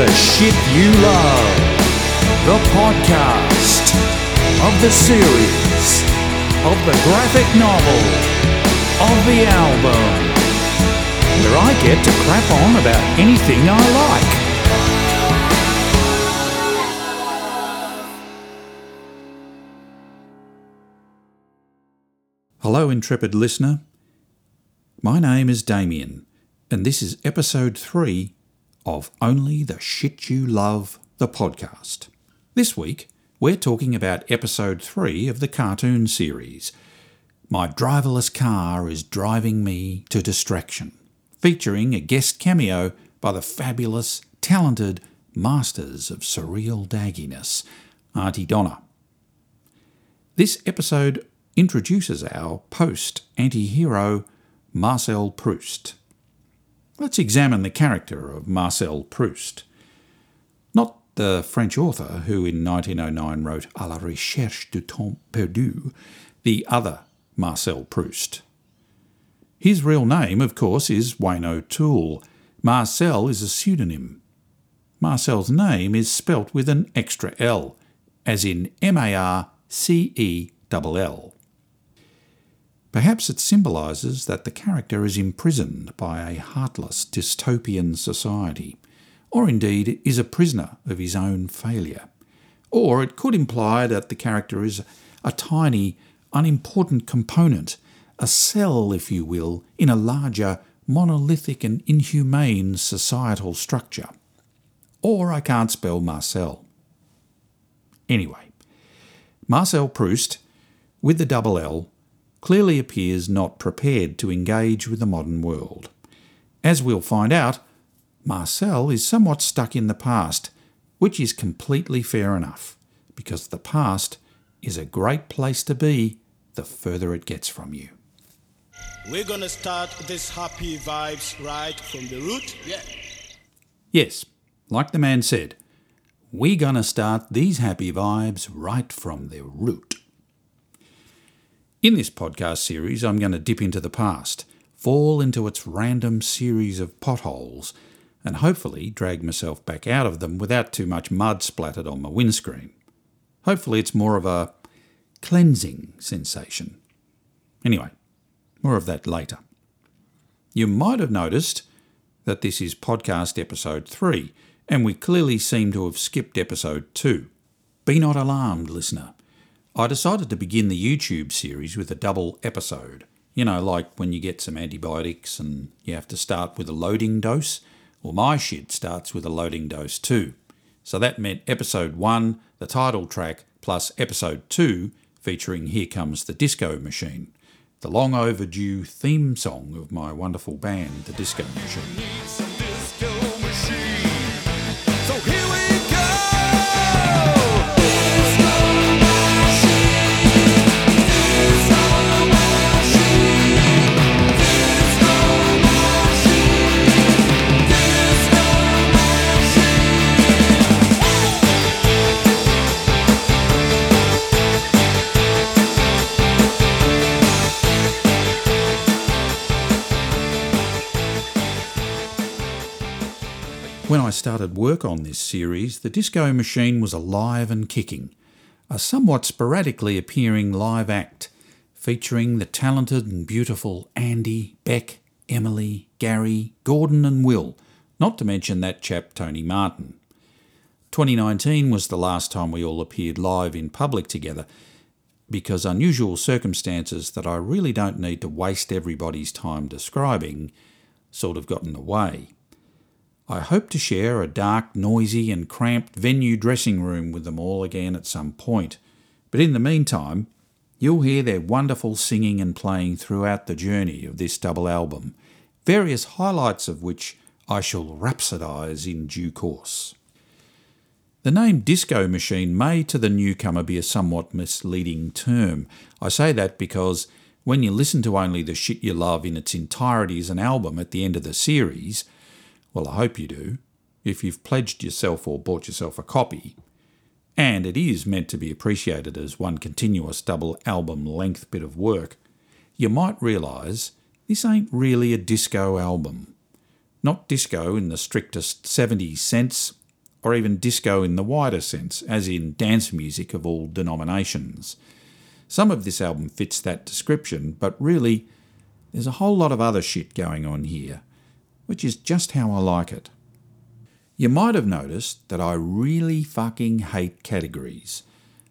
the shit you love. The podcast of the series, of the graphic novel, of the album, where I get to crap on about anything I like. Hello, intrepid listener. My name is Damian, and this is episode three of Only the Shit You Love, the podcast. This week, we're talking about episode three of the cartoon series. My driverless car is driving me to distraction, featuring a guest cameo by the fabulous, talented masters of surreal dagginess, Aunty Donna. This episode introduces our post anti hero, Marcel Proust. Let's examine the character of Marcel Proust. Not the French author who in 1909 wrote A la recherche du temps perdu, the other Marcel Proust. His real name, of course, is Wayne O'Toole. Marcel is a pseudonym. Marcel's name is spelt with an extra L, as in M A R C E L L. Perhaps it symbolises that the character is imprisoned by a heartless dystopian society, or indeed is a prisoner of his own failure. Or it could imply that the character is a tiny, unimportant component, a cell, if you will, in a larger, monolithic and inhumane societal structure. Or I can't spell Marcel. Anyway, Marcel Proust, with the double L, clearly appears not prepared to engage with the modern world. As we'll find out, Marcel is somewhat stuck in the past, which is completely fair enough, because the past is a great place to be the further it gets from you. We're gonna start this happy vibes right from the root. Yeah. Yes, like the man said, we're gonna start these happy vibes right from the root. In this podcast series, I'm going to dip into the past, fall into its random series of potholes, and hopefully drag myself back out of them without too much mud splattered on my windscreen. Hopefully, it's more of a cleansing sensation. Anyway, more of that later. You might have noticed that this is podcast episode 3, and we clearly seem to have skipped episode 2. Be not alarmed, listener. I decided to begin the YouTube series with a double episode. You know, like when you get some antibiotics and you have to start with a loading dose. Well, my shit starts with a loading dose too. So that meant episode 1, the title track, plus episode 2, featuring Here Comes the Disco Machine, the long overdue theme song of my wonderful band, The Disco Machine. Started work on this series, the disco machine was alive and kicking, a somewhat sporadically appearing live act featuring the talented and beautiful Andy, Beck, Emily, Gary, Gordon, and Will, not to mention that chap Tony Martin. 2019 was the last time we all appeared live in public together because unusual circumstances that I really don't need to waste everybody's time describing sort of got in the way. I hope to share a dark, noisy, and cramped venue dressing room with them all again at some point. But in the meantime, you'll hear their wonderful singing and playing throughout the journey of this double album, various highlights of which I shall rhapsodise in due course. The name disco machine may to the newcomer be a somewhat misleading term. I say that because when you listen to only the shit you love in its entirety as an album at the end of the series, well, I hope you do, if you've pledged yourself or bought yourself a copy. And it is meant to be appreciated as one continuous double album length bit of work. You might realise this ain't really a disco album. Not disco in the strictest 70s sense, or even disco in the wider sense, as in dance music of all denominations. Some of this album fits that description, but really, there's a whole lot of other shit going on here, which is just how I like it. You might have noticed that I really fucking hate categories.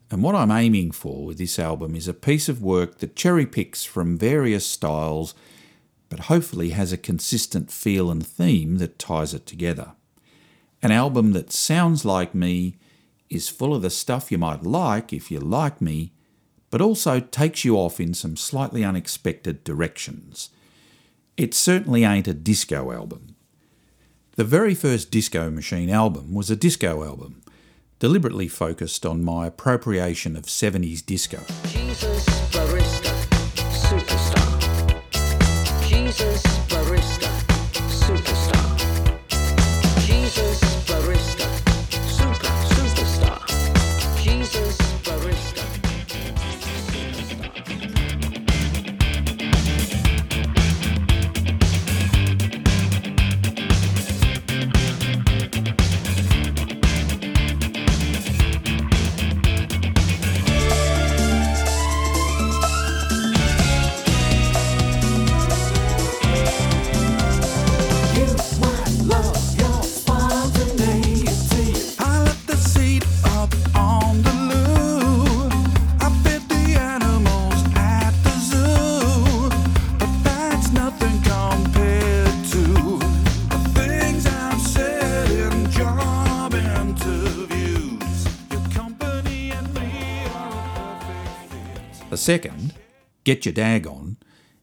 And what I'm aiming for with this album is a piece of work that cherry picks from various styles, but hopefully has a consistent feel and theme that ties it together. An album that sounds like me, is full of the stuff you might like if you like me, but also takes you off in some slightly unexpected directions. It certainly ain't a disco album. The very first Disco Machine album was a disco album, deliberately focused on my appropriation of 70s disco. Jesus second, Get Your Dag On,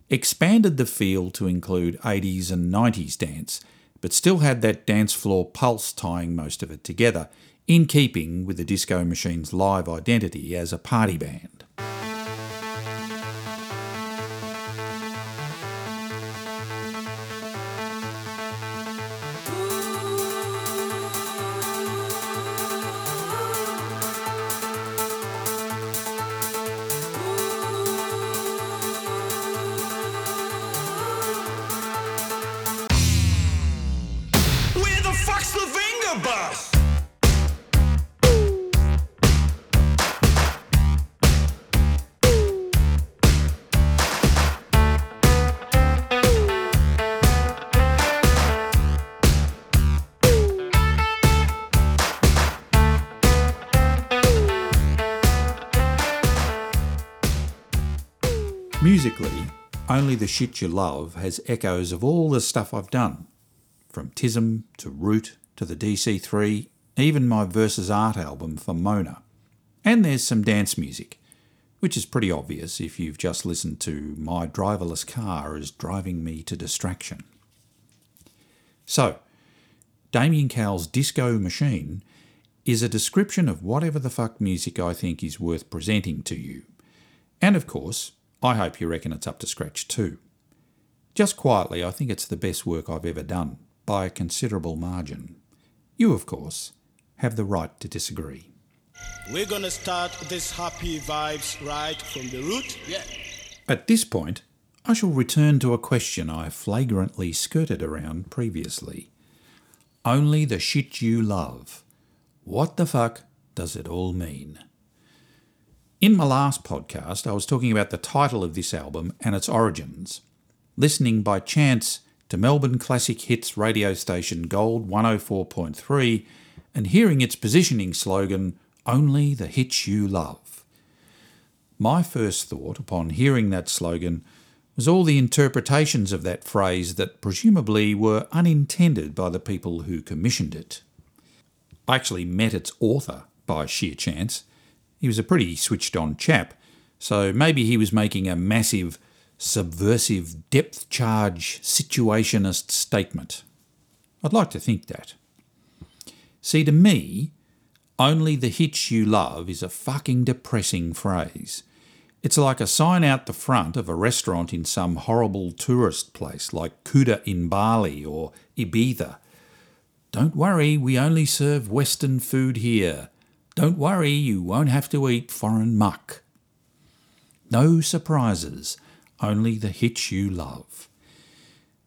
expanded the feel to include 80s and 90s dance, but still had that dance floor pulse tying most of it together, in keeping with the Disco Machine's live identity as a party band. Only the Shit You Love has echoes of all the stuff I've done, from Tism to Root to the DC3, even my Versus Art album for Mona. And there's some dance music, which is pretty obvious if you've just listened to My Driverless Car is Driving Me to Distraction. So, Damian Cowell's Disco Machine is a description of whatever the fuck music I think is worth presenting to you. And of course, I hope you reckon it's up to scratch too. Just quietly, I think it's the best work I've ever done, by a considerable margin. You, of course, have the right to disagree. We're gonna start this happy vibes right from the root. Yeah. At this point, I shall return to a question I flagrantly skirted around previously. Only the shit you love. What the fuck does it all mean? In my last podcast, I was talking about the title of this album and its origins. Listening by chance to Melbourne Classic Hits radio station Gold 104.3 and hearing its positioning slogan, Only the Hits You Love. My first thought upon hearing that slogan was all the interpretations of that phrase that presumably were unintended by the people who commissioned it. I actually met its author by sheer chance. He was a pretty switched on chap, so maybe he was making a massive, subversive, depth charge, situationist statement. I'd like to think that. See, to me, only the hitch you love is a fucking depressing phrase. It's like a sign out the front of a restaurant in some horrible tourist place like Kuta in Bali or Ibiza. Don't worry, we only serve Western food here. Don't worry, you won't have to eat foreign muck. No surprises, only the hits you love.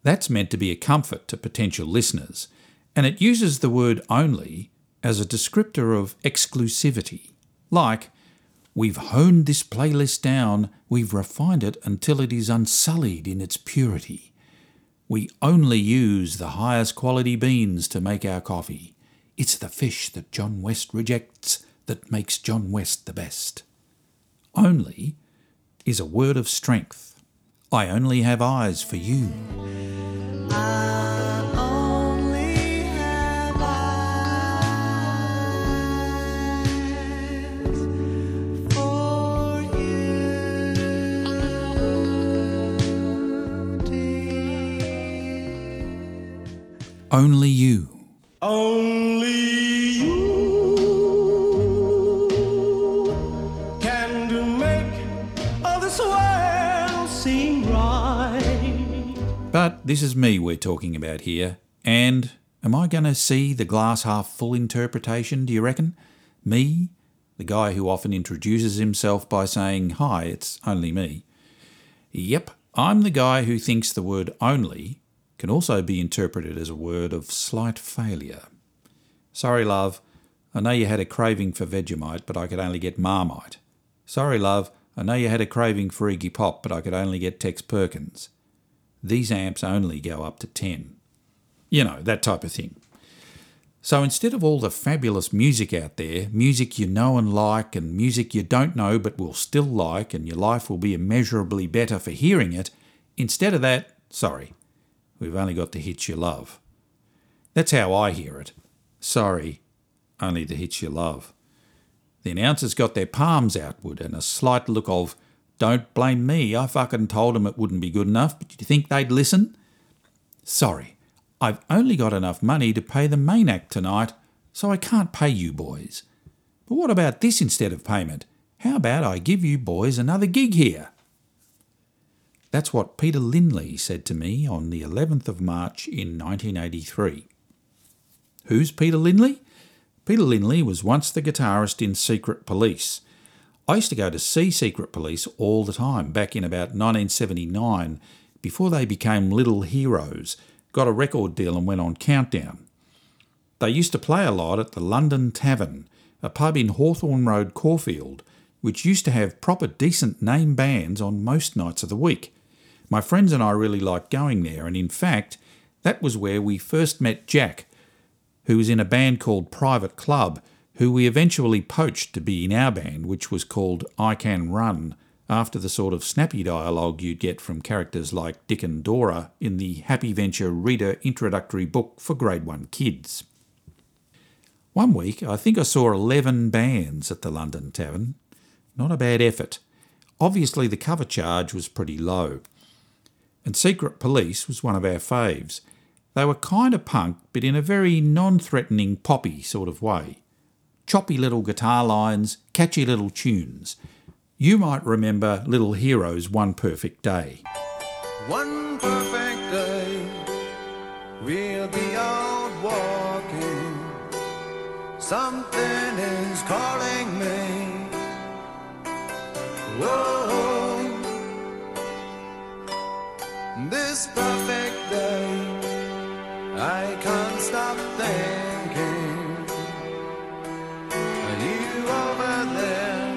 That's meant to be a comfort to potential listeners, and it uses the word only as a descriptor of exclusivity, like, We've honed this playlist down, we've refined it until it is unsullied in its purity. We only use the highest quality beans to make our coffee. It's the fish that John West rejects that makes John West the best. Only is a word of strength. I only have eyes for you. Only you. Only you can make all this world seem right. But this is me we're talking about here. And am I going to see the glass half full interpretation, do you reckon? Me, the guy who often introduces himself by saying, Hi, it's only me. Yep, I'm the guy who thinks the word only can also be interpreted as a word of slight failure. Sorry, love, I know you had a craving for Vegemite, but I could only get Marmite. Sorry, love, I know you had a craving for Iggy Pop, but I could only get Tex Perkins. These amps only go up to 10. You know, that type of thing. So instead of all the fabulous music out there, music you know and like, and music you don't know but will still like, and your life will be immeasurably better for hearing it, instead of that, sorry, we've only got the hits you love. That's how I hear it. Sorry, only the hits you love. The announcers got their palms outward and a slight look of, don't blame me, I fucking told 'em it wouldn't be good enough, but you think they'd listen? Sorry, I've only got enough money to pay the main act tonight, so I can't pay you boys. But what about this instead of payment? How about I give you boys another gig here? That's what Peter Linley said to me on the 11th of March in 1983. Who's Peter Linley? Peter Linley was once the guitarist in Secret Police. I used to go to see Secret Police all the time back in about 1979 before they became Little Heroes, got a record deal and went on Countdown. They used to play a lot at the London Tavern, a pub in Hawthorn Road, Caulfield, which used to have proper decent name bands on most nights of the week. My friends and I really liked going there, and in fact, that was where we first met Jack, who was in a band called Private Club, who we eventually poached to be in our band, which was called I Can Run, after the sort of snappy dialogue you'd get from characters like Dick and Dora in the Happy Venture Reader introductory book for Grade 1 kids. One week, I think I saw 11 bands at the London Tavern. Not a bad effort. Obviously, the cover charge was pretty low. And Secret Police was one of our faves. They were kind of punk, but in a very non threatening poppy sort of way. Choppy little guitar lines, catchy little tunes. You might remember Little Heroes One Perfect Day. One perfect day, we'll be out walking. Something is calling me. Whoa, this perfect day, I can't stop thinking. Are you over there?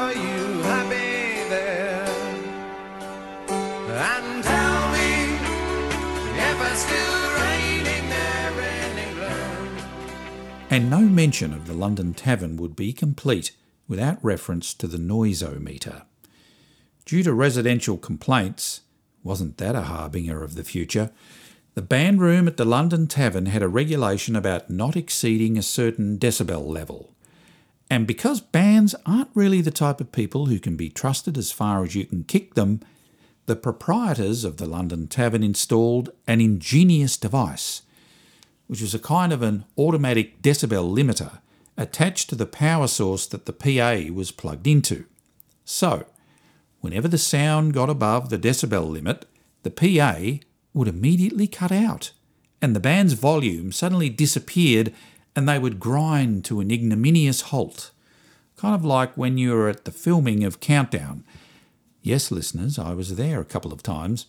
Are you happy there? And tell me if it's still raining there in England. And no mention of the London Tavern would be complete without reference to the noisometer. Due to residential complaints, wasn't that a harbinger of the future? The band room at the London Tavern had a regulation about not exceeding a certain decibel level. And because bands aren't really the type of people who can be trusted as far as you can kick them, the proprietors of the London Tavern installed an ingenious device, which was a kind of an automatic decibel limiter attached to the power source that the PA was plugged into. So, whenever the sound got above the decibel limit, the PA would immediately cut out, and the band's volume suddenly disappeared and they would grind to an ignominious halt. Kind of like when you were at the filming of Countdown. Yes, listeners, I was there a couple of times.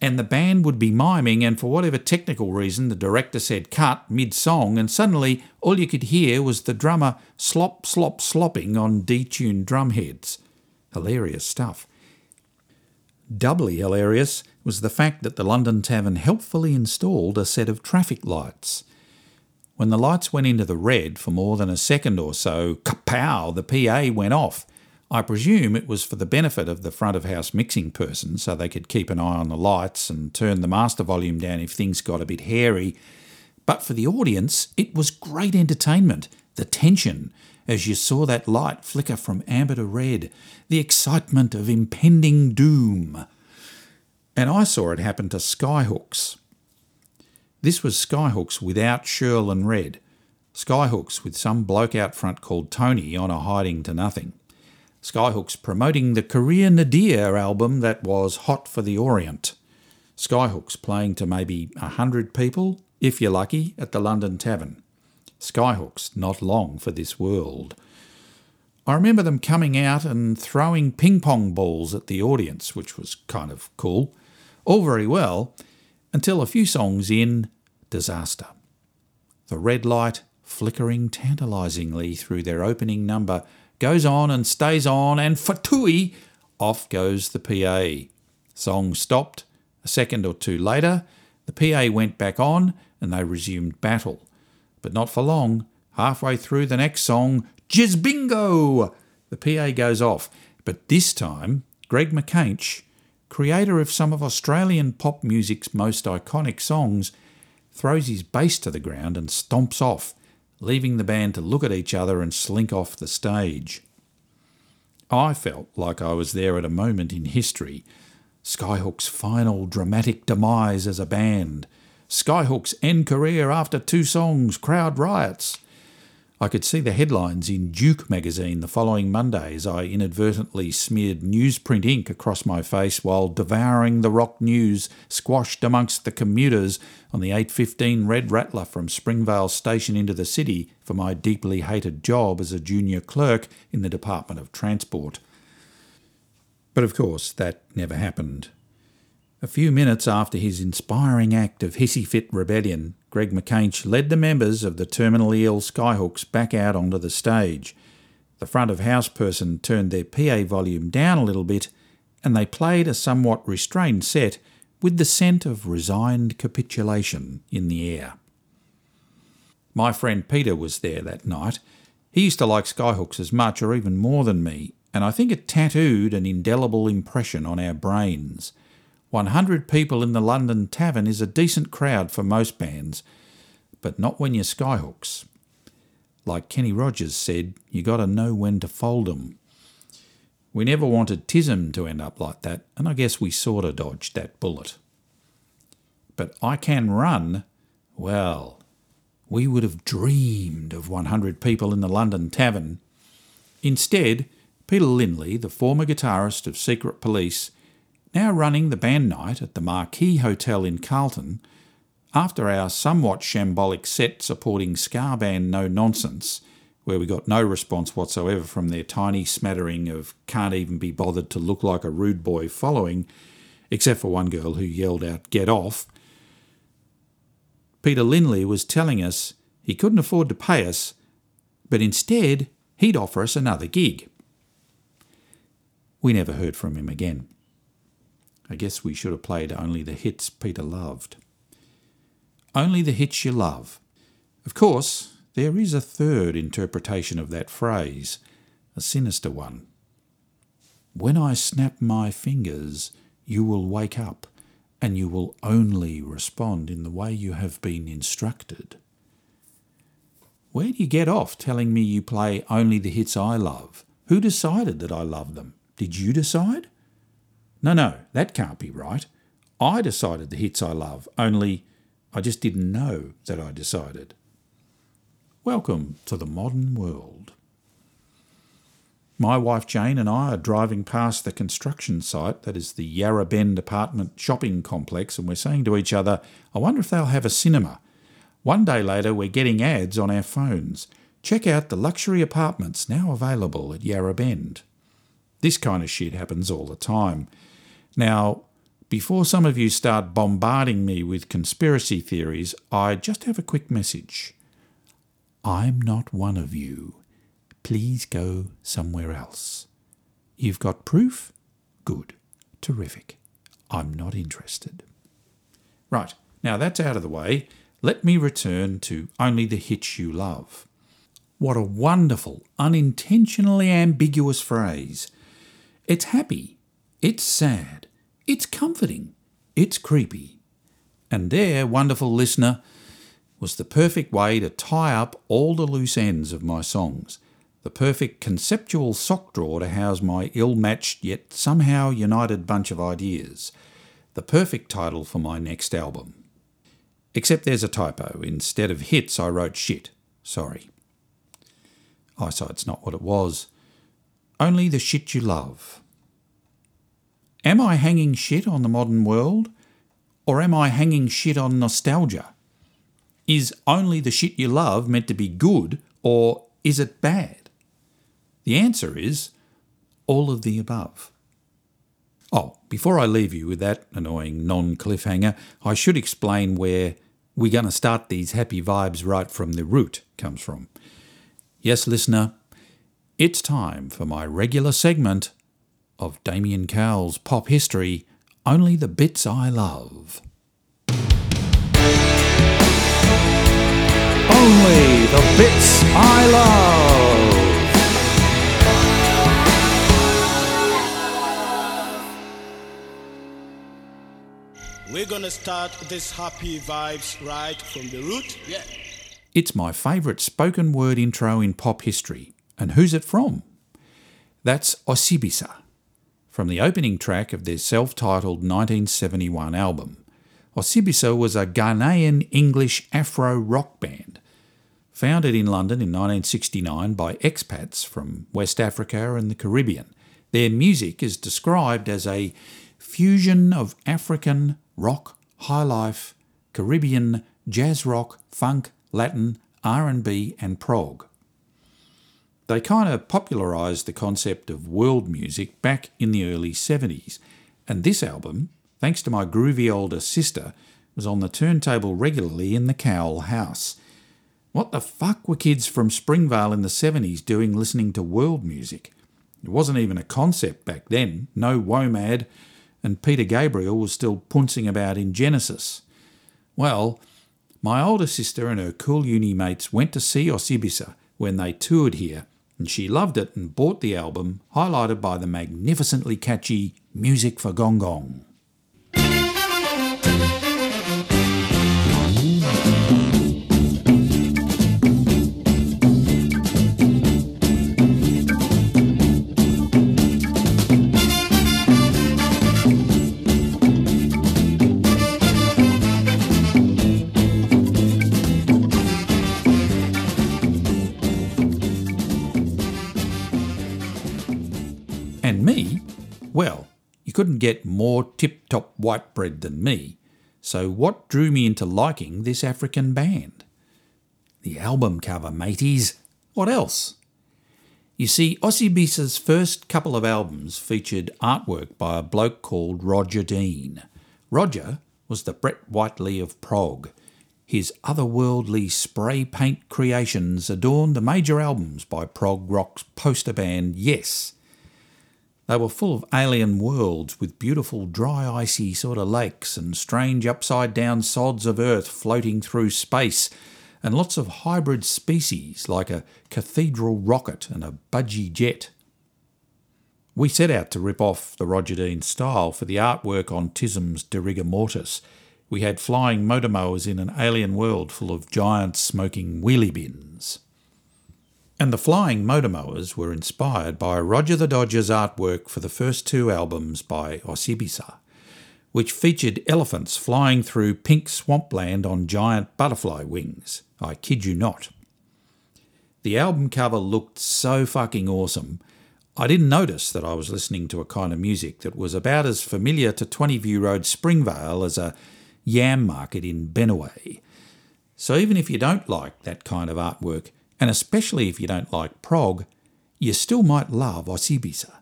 and the band would be miming, and for whatever technical reason, the director said cut mid song, and suddenly all you could hear was the drummer slop, slop, slopping on detuned drum heads. Hilarious stuff. Doubly hilarious was the fact that the London Tavern helpfully installed a set of traffic lights. When the lights went into the red for more than a second or so, kapow, the PA went off. I presume it was for the benefit of the front of house mixing person so they could keep an eye on the lights and turn the master volume down if things got a bit hairy. But for the audience, it was great entertainment. The tension as you saw that light flicker from amber to red, the excitement of impending doom. And I saw it happen to Skyhooks. This was Skyhooks without Shirl and Red. Skyhooks with some bloke out front called Tony on a hiding to nothing. Skyhooks promoting the Korea Nadir album that was hot for the Orient. Skyhooks playing to maybe a hundred people, if you're lucky, at the London Tavern. Skyhooks not long for this world. I remember them coming out and throwing ping pong balls at the audience, which was kind of cool. All very well, until a few songs in, disaster. The red light, flickering tantalisingly through their opening number, goes on and stays on, and fatui, off goes the PA. Song stopped. A second or two later, the PA went back on and they resumed battle. But not for long. Halfway through the next song, Jizz Bingo! The PA goes off. But this time, Greg Macainsh, creator of some of Australian pop music's most iconic songs, throws his bass to the ground and stomps off, leaving the band to look at each other and slink off the stage. I felt like I was there at a moment in history Skyhook's final dramatic demise as a band, Skyhook's end career after two songs, crowd riots. I could see the headlines in Juke magazine the following Monday as I inadvertently smeared newsprint ink across my face while devouring the rock news squashed amongst the commuters on the 815 Red Rattler from Springvale Station into the city for my deeply hated job as a junior clerk in the Department of Transport. But of course, that never happened. A few minutes after his inspiring act of hissy fit rebellion, Greg Macainsh led the members of the terminally ill Skyhooks back out onto the stage. The front of house person turned their PA volume down a little bit, and they played a somewhat restrained set with the scent of resigned capitulation in the air. My friend Peter was there that night. He used to like Skyhooks as much or even more than me, and I think it tattooed an indelible impression on our brains. 100 people in the London Tavern is a decent crowd for most bands, but not when you're Skyhooks. Like Kenny Rogers said, you got to know when to fold 'em. We never wanted TISM to end up like that, and I guess we sort of dodged that bullet. But I Can Run, well, we would have dreamed of 100 people in the London Tavern. Instead, Peter Lindley, the former guitarist of Secret Police, now running the band night at the Marquee Hotel in Carlton, after our somewhat shambolic set supporting ska band No Nonsense, where we got no response whatsoever from their tiny smattering of can't even be bothered to look like a rude boy following, except for one girl who yelled out, Get off. Peter Lindley was telling us he couldn't afford to pay us, but instead he'd offer us another gig. We never heard from him again. I guess we should have played only the hits Peter loved. Only the hits you love. Of course, there is a third interpretation of that phrase, a sinister one. When I snap my fingers, you will wake up and you will only respond in the way you have been instructed. Where do you get off telling me you play only the hits I love? Who decided that I love them? Did you decide? No, no, that can't be right. I decided the hits I love, only I just didn't know that I decided. Welcome to the modern world. My wife Jane and I are driving past the construction site that is the Yarra Bend apartment shopping complex, and we're saying to each other, I wonder if they'll have a cinema. One day later, we're getting ads on our phones. Check out the luxury apartments now available at Yarra Bend. This kind of shit happens all the time. Now, Before some of you start bombarding me with conspiracy theories, I just have a quick message. I'm not one of you. Please go somewhere else. You've got proof? Good. Terrific. I'm not interested. Right, now that's out of the way. Let me return to Only the Hitch You Love. What a wonderful, unintentionally ambiguous phrase. It's happy, it's sad, it's comforting, it's creepy. And there, wonderful listener, was the perfect way to tie up all the loose ends of my songs, the perfect conceptual sock drawer to house my ill matched yet somehow united bunch of ideas, the perfect title for my next album. Except there's a typo. Instead of hits, I wrote shit. Sorry. Eyesight's not what it was. Only the shit you love. Am I hanging shit on the modern world? Or am I hanging shit on nostalgia? Is only the shit you love meant to be good, or is it bad? The answer is all of the above. Oh, before I leave you with that annoying non cliffhanger, I should explain where we're going to start these happy vibes right from the root comes from. Yes, listener, it's time for my regular segment of Damian Cowell's pop history, Only the Bits I Love. Only the Bits I Love. We're gonna start this happy vibes right from the root. Yeah. It's my favourite spoken word intro in pop history. And who's it from? That's Osibisa, from the opening track of their self titled 1971 album. Osibisa was a Ghanaian English Afro rock band, founded in London in 1969 by expats from West Africa and the Caribbean. Their music is described as a fusion of African, rock, high life, Caribbean, jazz rock, funk, Latin, R&B and prog. They kind of popularised the concept of world music back in the early 70s, and this album, thanks to my groovy older sister, was on the turntable regularly in the Cowell house. What the fuck were kids from Springvale in the 70s doing listening to world music? It wasn't even a concept back then, no WOMAD, and Peter Gabriel was still pouncing about in Genesis. Well, my older sister and her cool uni mates went to see Osibisa when they toured here, and she loved it and bought the album, highlighted by the magnificently catchy Music for Gong Gong. Couldn't get more tip top white bread than me. So, what drew me into liking this African band? The album cover, mateys. What else? You see, Osibisa's first couple of albums featured artwork by a bloke called Roger Dean. Roger was the Brett Whiteley of prog. His otherworldly spray paint creations adorned the major albums by prog rock's poster band Yes. They were full of alien worlds with beautiful dry icy sort of lakes and strange upside down sods of earth floating through space and lots of hybrid species like a cathedral rocket and a budgie jet. We set out to rip off the Roger Dean style for the artwork on Tism's De Rigueurmortis. We had flying motor mowers in an alien world full of giant smoking wheelie bins. And the flying motor mowers were inspired by Roger the Dodger's artwork for the first two albums by Osibisa, which featured elephants flying through pink swampland on giant butterfly wings. I kid you not. The album cover looked so fucking awesome. I didn't notice that I was listening to a kind of music that was about as familiar to 20 View Road Springvale as a yam market in Benaway. So even if you don't like that kind of artwork, and especially if you don't like prog, you still might love Osibisa.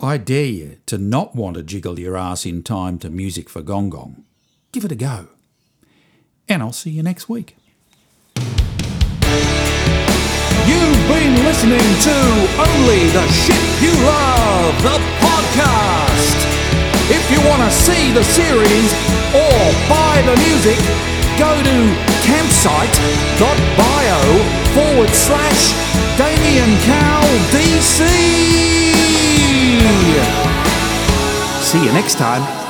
I dare you to not want to jiggle your ass in time to music for Gong Gong. Give it a go. And I'll see you next week. You've been listening to Only the Shit You Love, the podcast. If you want to see the series or buy the music, go to campsite.bio forward slash Damien Cow DC. See you next time.